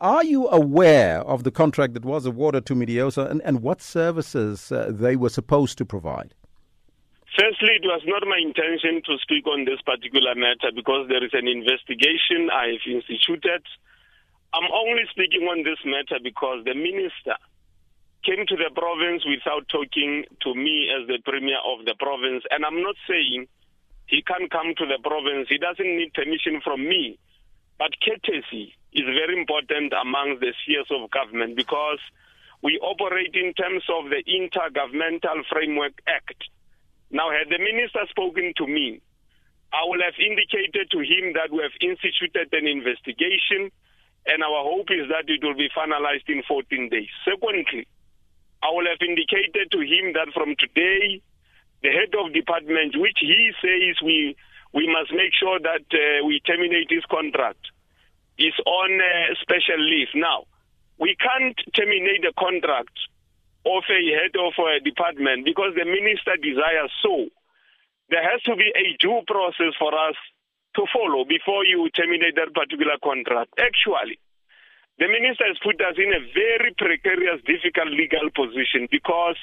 Are you aware of the contract that was awarded to Mediosa and, and what services uh, they were supposed to provide? Firstly, it was not my intention to speak on this particular matter because there is an investigation I have instituted. I'm only speaking on this matter because the minister came to the province without talking to me as the premier of the province. And I'm not saying he can't come to the province. He doesn't need permission from me. But courtesy is very important among the spheres of government because we operate in terms of the Intergovernmental Framework Act. Now, had the minister spoken to me, I would have indicated to him that we have instituted an investigation, and our hope is that it will be finalized in 14 days. Secondly, I will have indicated to him that from today, the head of department, which he says we we must make sure that uh, we terminate his contract, is on uh, special leave. Now, we can't terminate the contract of a head of a department because the minister desires so. There has to be a due process for us to follow before you terminate that particular contract. Actually, the minister has put us in a very precarious, difficult legal position because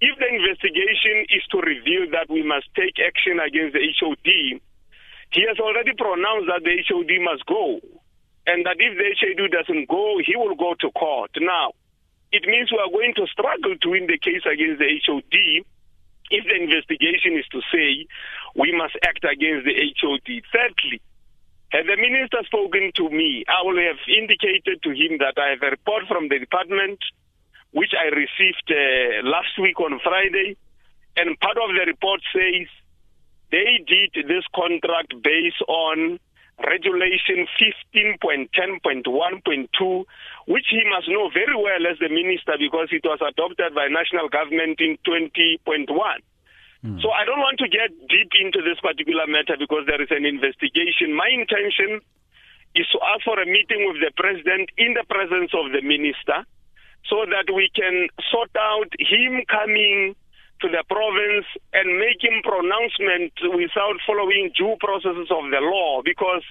if the investigation is to reveal that we must take action against the HOD, he has already pronounced that the HOD must go. And that if the HOD doesn't go, he will go to court. Now, it means we are going to struggle to win the case against the HOD if the investigation is to say we must act against the HOD. Thirdly, had the minister spoken to me, I would have indicated to him that I have a report from the department, which I received uh, last week on Friday, and part of the report says they did this contract based on Regulation 15.10.1.2, which he must know very well as the minister because it was adopted by national government in 20.1. Mm. So I don't want to get deep into this particular matter because there is an investigation. My intention is to ask for a meeting with the president in the presence of the minister so that we can sort out him coming to the province and making pronouncement without following due processes of the law because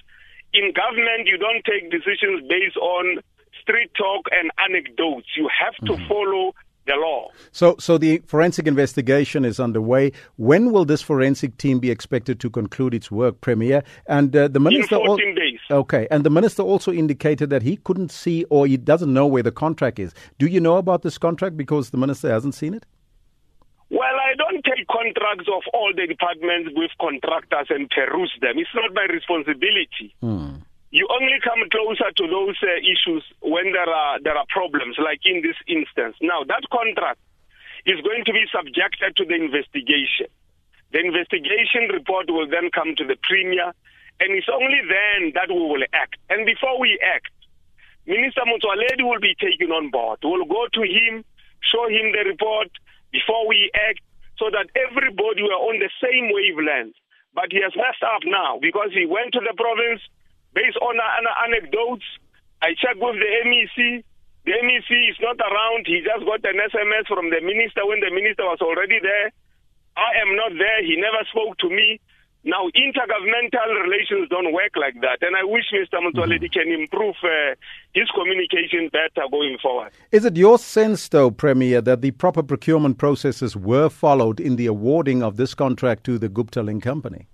in government you don't take decisions based on street talk and anecdotes. You have to mm-hmm. follow the law. So, so the forensic investigation is underway. When will this forensic team be expected to conclude its work, Premier? And uh, the minister. In 14 al- days. Okay, and the minister also indicated that he couldn't see or he doesn't know where the contract is. Do you know about this contract because the minister hasn't seen it? Well, I don't take contracts of all the departments with contractors and peruse them. It's not my responsibility. Hmm. You only come closer to those uh, issues when there are there are problems, like in this instance. Now, that contract is going to be subjected to the investigation. The investigation report will then come to the premier, and it's only then that we will act. And before we act, Minister Motsoaledi will be taken on board. We'll go to him, show him the report, before we act so that everybody were on the same wavelength. But he has messed up now because he went to the province based on anecdotes. I checked with the MEC. The MEC is not around. He just got an SMS from the minister when the minister was already there. I am not there. He never spoke to me. Now, intergovernmental relations don't work like that, and I wish Mr. Motsoaledi mm-hmm. can improve uh, his communication better going forward. Is it your sense, though, Premier, that the proper procurement processes were followed in the awarding of this contract to the Gupta Link Company?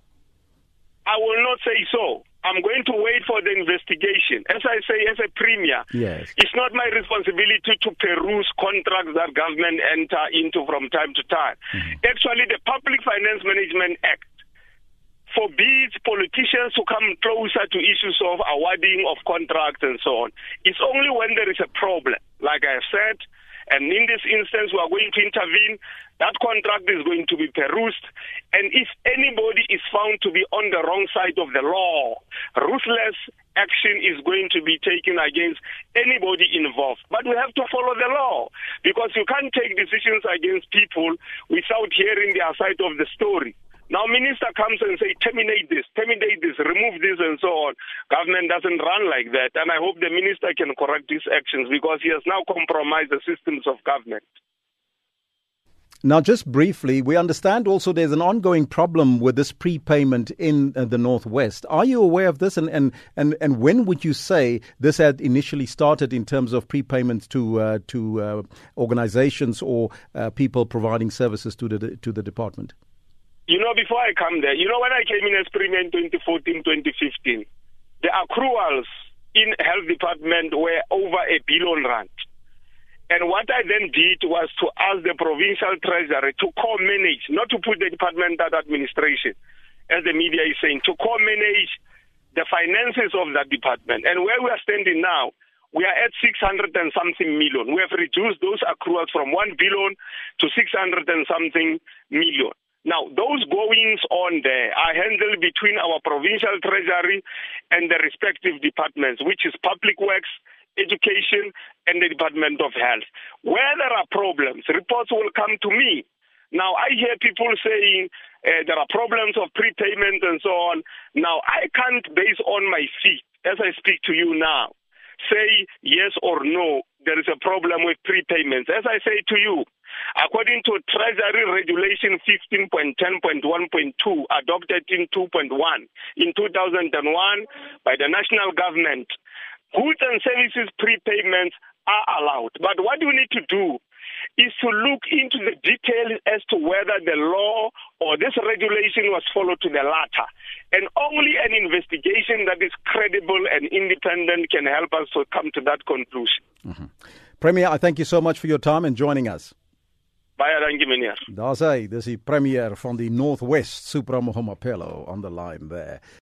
I will not say so. I'm going to wait for the investigation. As I say, as a premier, yes. it's not my responsibility to peruse contracts that government enter into from time to time. Mm-hmm. Actually, the Public Finance Management Act forbids politicians to come closer to issues of awarding of contracts and so on. It's only when there is a problem, like I have said, and in this instance, we are going to intervene. That contract is going to be perused. And if anybody is found to be on the wrong side of the law, ruthless action is going to be taken against anybody involved. But we have to follow the law because you can't take decisions against people without hearing their side of the story. Now, minister comes and say, terminate this, terminate this, remove this, and so on. Government doesn't run like that, and I hope the minister can correct these actions because he has now compromised the systems of government. Now, just briefly, we understand also there's an ongoing problem with this prepayment in uh, the Northwest. Are you aware of this? And, and, and, and when would you say this had initially started in terms of prepayments to, uh, to uh, organizations or uh, people providing services to the, to the department? You know, before I come there, you know, when I came in as Premier in 2014, 2015, the accruals in health department were over a billion rand. And what I then did was to ask the provincial treasury to co-manage, not to put the department under administration, as the media is saying, to co-manage the finances of that department. And where we are standing now, we are at 600 and something million. We have reduced those accruals from 1 billion to 600 and something million. Now, those goings on there are handled between our provincial treasury and the respective departments, which is public works, education, and the Department of Health. Where there are problems, reports will come to me. Now, I hear people saying uh, there are problems of prepayment and so on. Now, I can't base on my feet, as I speak to you now, say yes or no, there is a problem with prepayments. As I say to you, according to Treasury Regulation 15.10.1.2, adopted in 2.1 in 2001 by the national government, goods and services prepayments are allowed. But what we need to do is to look into the details as to whether the law or this regulation was followed to the latter. And only an investigation that is credible and independent can help us to come to that conclusion. Mm-hmm. Premier, I thank you so much for your time and joining us. Baie dankie meneer. Daar's hy, dis die premier van die Northwest, Supra Mohomapelo on the line there.